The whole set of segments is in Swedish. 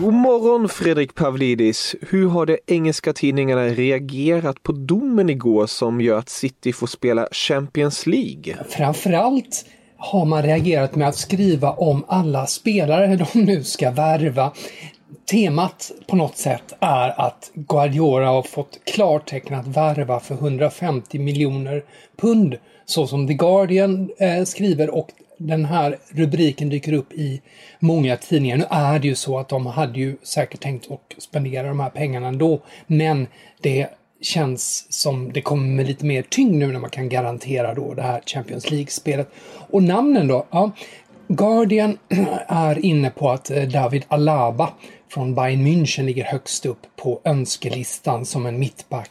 God morgon Fredrik Pavlidis. Hur har de engelska tidningarna reagerat på domen igår som gör att City får spela Champions League? Framförallt har man reagerat med att skriva om alla spelare de nu ska värva. Temat på något sätt är att Guardiola har fått klartecken att värva för 150 miljoner pund. Så som The Guardian eh, skriver och den här rubriken dyker upp i många tidningar. Nu är det ju så att de hade ju säkert tänkt att spendera de här pengarna ändå. Men det känns som det kommer med lite mer tyngd nu när man kan garantera då det här Champions League-spelet. Och namnen då? Ja, Guardian är inne på att eh, David Alaba från Bayern München ligger högst upp på önskelistan som en mittback,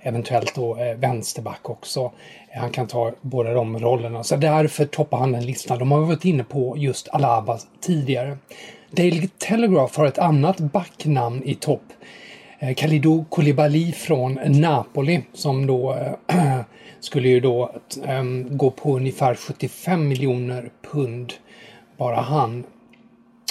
eventuellt då eh, vänsterback också. Han kan ta båda de rollerna, så därför toppar han den listan. De har varit inne på just Alaba tidigare. Daily Telegraph har ett annat backnamn i topp. Eh, Kalidou Koulibaly från Napoli som då äh, skulle ju då äh, gå på ungefär 75 miljoner pund. Bara han.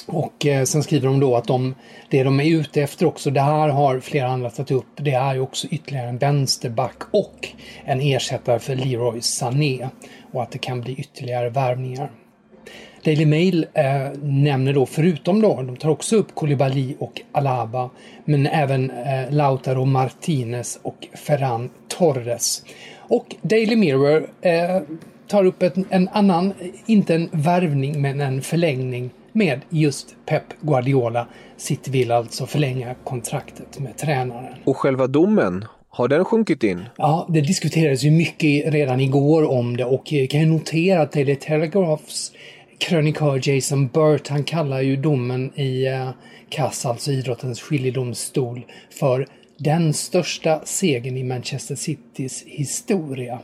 Och eh, sen skriver de då att de, det de är ute efter också, det här har flera andra tagit upp, det är ju också ytterligare en vänsterback och en ersättare för Leroy Sané. Och att det kan bli ytterligare värvningar. Daily Mail eh, nämner då förutom då, de tar också upp Koulibaly och Alaba, men även eh, Lautaro Martinez och Ferran Torres. Och Daily Mirror eh, tar upp ett, en annan, inte en värvning, men en förlängning med just Pep Guardiola. City vill alltså förlänga kontraktet med tränaren. Och själva domen, har den sjunkit in? Ja, det diskuterades ju mycket redan igår om det och jag kan ju notera att Daily Telegraphs krönikör Jason Burt, han kallar ju domen i uh, KAS, alltså idrottens skiljedomstol, för den största segern i Manchester Citys historia.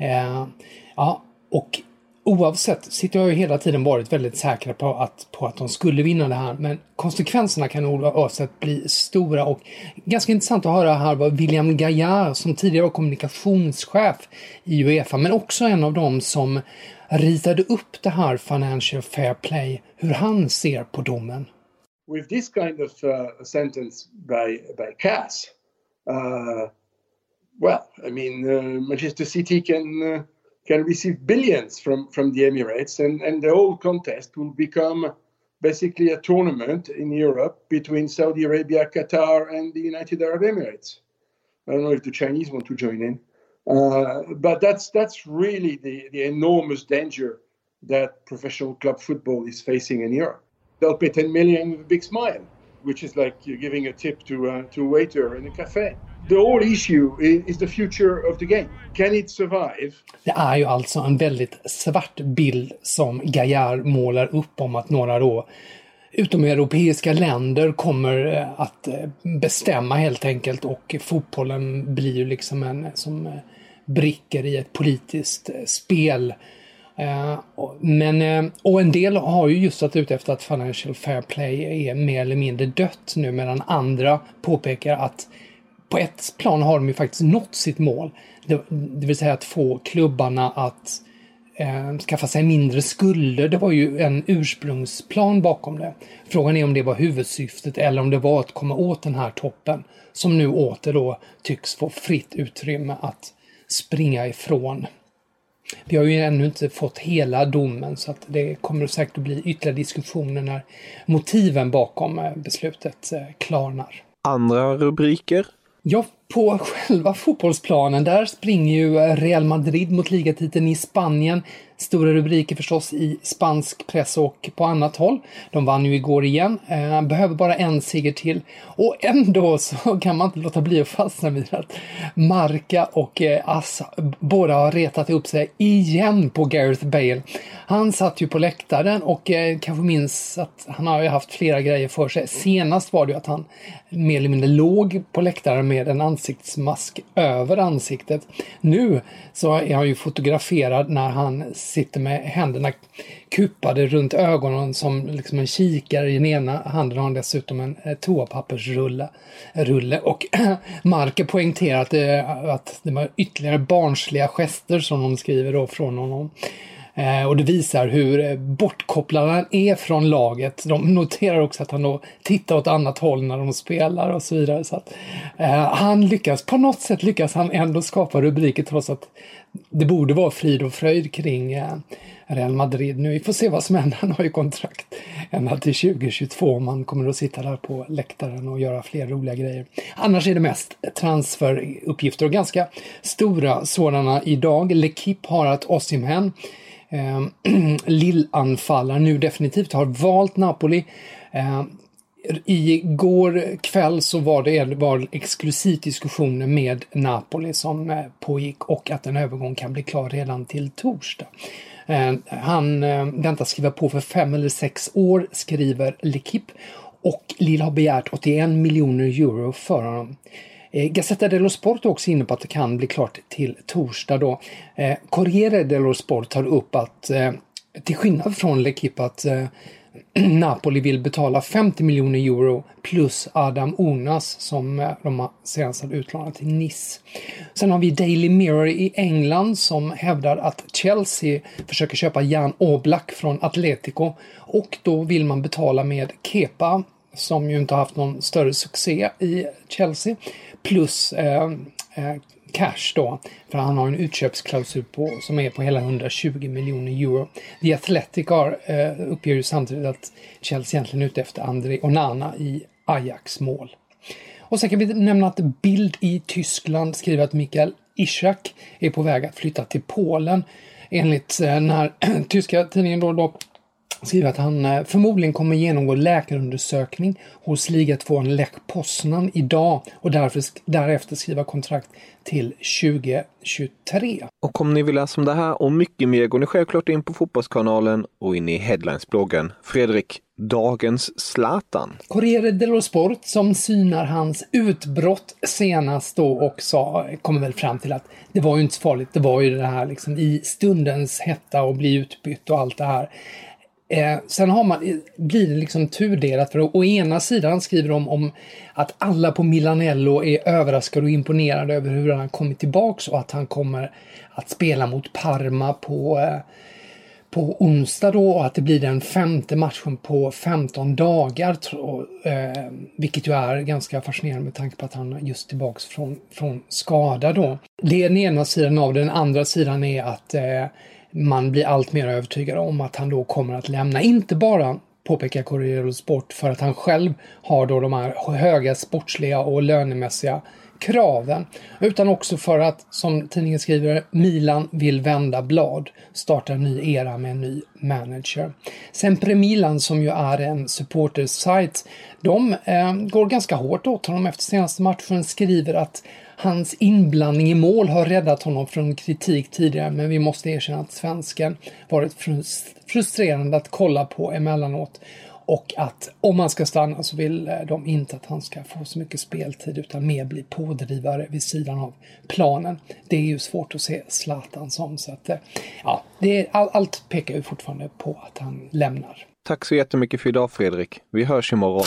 Uh, ja, och oavsett, City har ju hela tiden varit väldigt säkra på att, på att de skulle vinna det här, men konsekvenserna kan oavsett bli stora och ganska intressant att höra här vad William Gaillard, som tidigare var kommunikationschef i Uefa, men också en av dem som ritade upp det här Financial Fair Play, hur han ser på domen. With this kind of uh, sentence by, by CAS, uh, well, I mean, uh, Manchester City can uh, can receive billions from, from the Emirates, and, and the whole contest will become basically a tournament in Europe between Saudi Arabia, Qatar, and the United Arab Emirates. I don't know if the Chinese want to join in, uh, but that's that's really the, the enormous danger that professional club football is facing in Europe. They'll pay 10 million with a big smile, which is like you're giving a tip to uh, to a waiter in a cafe. The whole issue is the future of the game. Can it survive? Det är ju alltså en väldigt svart bild som Gaillard målar upp om att några då utomeuropeiska länder kommer eh, att eh, bestämma helt enkelt och fotbollen blir ju liksom en eh, som brickor i ett politiskt spel. Men, och en del har ju just varit ute efter att Financial Fair Play är mer eller mindre dött nu medan andra påpekar att på ett plan har de ju faktiskt nått sitt mål. Det, det vill säga att få klubbarna att eh, skaffa sig mindre skulder. Det var ju en ursprungsplan bakom det. Frågan är om det var huvudsyftet eller om det var att komma åt den här toppen som nu åter då tycks få fritt utrymme att springa ifrån. Vi har ju ännu inte fått hela domen så att det kommer säkert att bli ytterligare diskussioner när motiven bakom eh, beslutet eh, klarnar. Andra rubriker? Ja, på själva fotbollsplanen där springer ju eh, Real Madrid mot ligatiteln i Spanien. Stora rubriker förstås i spansk press och på annat håll. De vann ju igår igen, eh, behöver bara en seger till. Och ändå så kan man inte låta bli att fastna vid att Marca och eh, Assa båda har retat upp sig igen på Gareth Bale. Han satt ju på läktaren och kanske minns att han har ju haft flera grejer för sig. Senast var det ju att han mer eller mindre låg på läktaren med en ansiktsmask över ansiktet. Nu så är han ju fotograferad när han sitter med händerna kupade runt ögonen som liksom en kikare. I den ena handen har han dessutom en eh, toapappersrulle. Rulle. Och Marke poängterar att det, eh, att det var ytterligare barnsliga gester som de skriver då från honom. Eh, och det visar hur eh, bortkopplad han är från laget. De noterar också att han då tittar åt annat håll när de spelar och så vidare. Så att, eh, han lyckas, på något sätt lyckas han ändå skapa rubriker trots att det borde vara frid och fröjd kring eh, Real Madrid nu. Vi får se vad som händer. Han har ju kontrakt ända till 2022 om han kommer att sitta där på läktaren och göra fler roliga grejer. Annars är det mest transferuppgifter och ganska stora sådana idag. L'Equipe har att Osimhen eh, lillanfallare nu definitivt har valt Napoli. Eh, Igår kväll så var det var exklusivt diskussioner med Napoli som eh, pågick och att en övergång kan bli klar redan till torsdag. Eh, han eh, väntas skriva på för fem eller sex år, skriver L'Equipe och Lille har begärt 81 miljoner euro för honom. Eh, Gazzetta dello Sport är också inne på att det kan bli klart till torsdag då. Corriere dello Sport tar upp att till skillnad från L'Equipe att Napoli vill betala 50 miljoner euro plus Adam Onas som eh, de senast hade utlånat till Nice. Sen har vi Daily Mirror i England som hävdar att Chelsea försöker köpa Jan Oblak från Atletico och då vill man betala med Kepa som ju inte har haft någon större succé i Chelsea plus eh, eh, cash då. För han har en utköpsklausul på, som är på hela 120 miljoner euro. The Athletic har, eh, uppger ju samtidigt att Chelsea egentligen är ute efter André Onana i Ajax mål. Och sen kan vi nämna att Bild i Tyskland skriver att Mikael Ishak är på väg att flytta till Polen. Enligt eh, den här tyska tidningen då, då skriver att han eh, förmodligen kommer genomgå läkarundersökning hos liga 2 Lech Poznan idag och därför, därefter skriva kontrakt till 2023. Och om ni vill läsa om det här och mycket mer går ni självklart in på Fotbollskanalen och in i Headlines-bloggen. Fredrik, dagens Zlatan. Corriere dello Sport som synar hans utbrott senast då och sa, kommer väl fram till att det var ju inte så farligt. Det var ju det här liksom i stundens hetta och bli utbytt och allt det här. Eh, sen har man, blir det liksom tudelat. För å ena sidan skriver de om att alla på Milanello är överraskade och imponerade över hur han kommit tillbaks och att han kommer att spela mot Parma på, eh, på onsdag då och att det blir den femte matchen på 15 dagar. Eh, vilket ju är ganska fascinerande med tanke på att han just tillbaks från, från skada då. Det är den ena sidan av det. Den andra sidan är att eh, man blir allt mer övertygad om att han då kommer att lämna, inte bara påpekar Corriere Sport för att han själv har då de här höga sportsliga och lönemässiga kraven. Utan också för att, som tidningen skriver, Milan vill vända blad, starta en ny era med en ny manager. Sempre Milan som ju är en supportersajt, de eh, går ganska hårt åt honom efter senaste matchen, skriver att Hans inblandning i mål har räddat honom från kritik tidigare men vi måste erkänna att svensken varit frustrerande att kolla på emellanåt. och att om han ska stanna så vill eh, de inte att han ska få så mycket speltid utan mer bli pådrivare vid sidan av planen. Det är ju svårt att se Zlatan som så att eh, ja, det är, all, allt pekar ju fortfarande på att han lämnar. Tack så jättemycket för idag Fredrik. Vi hörs imorgon.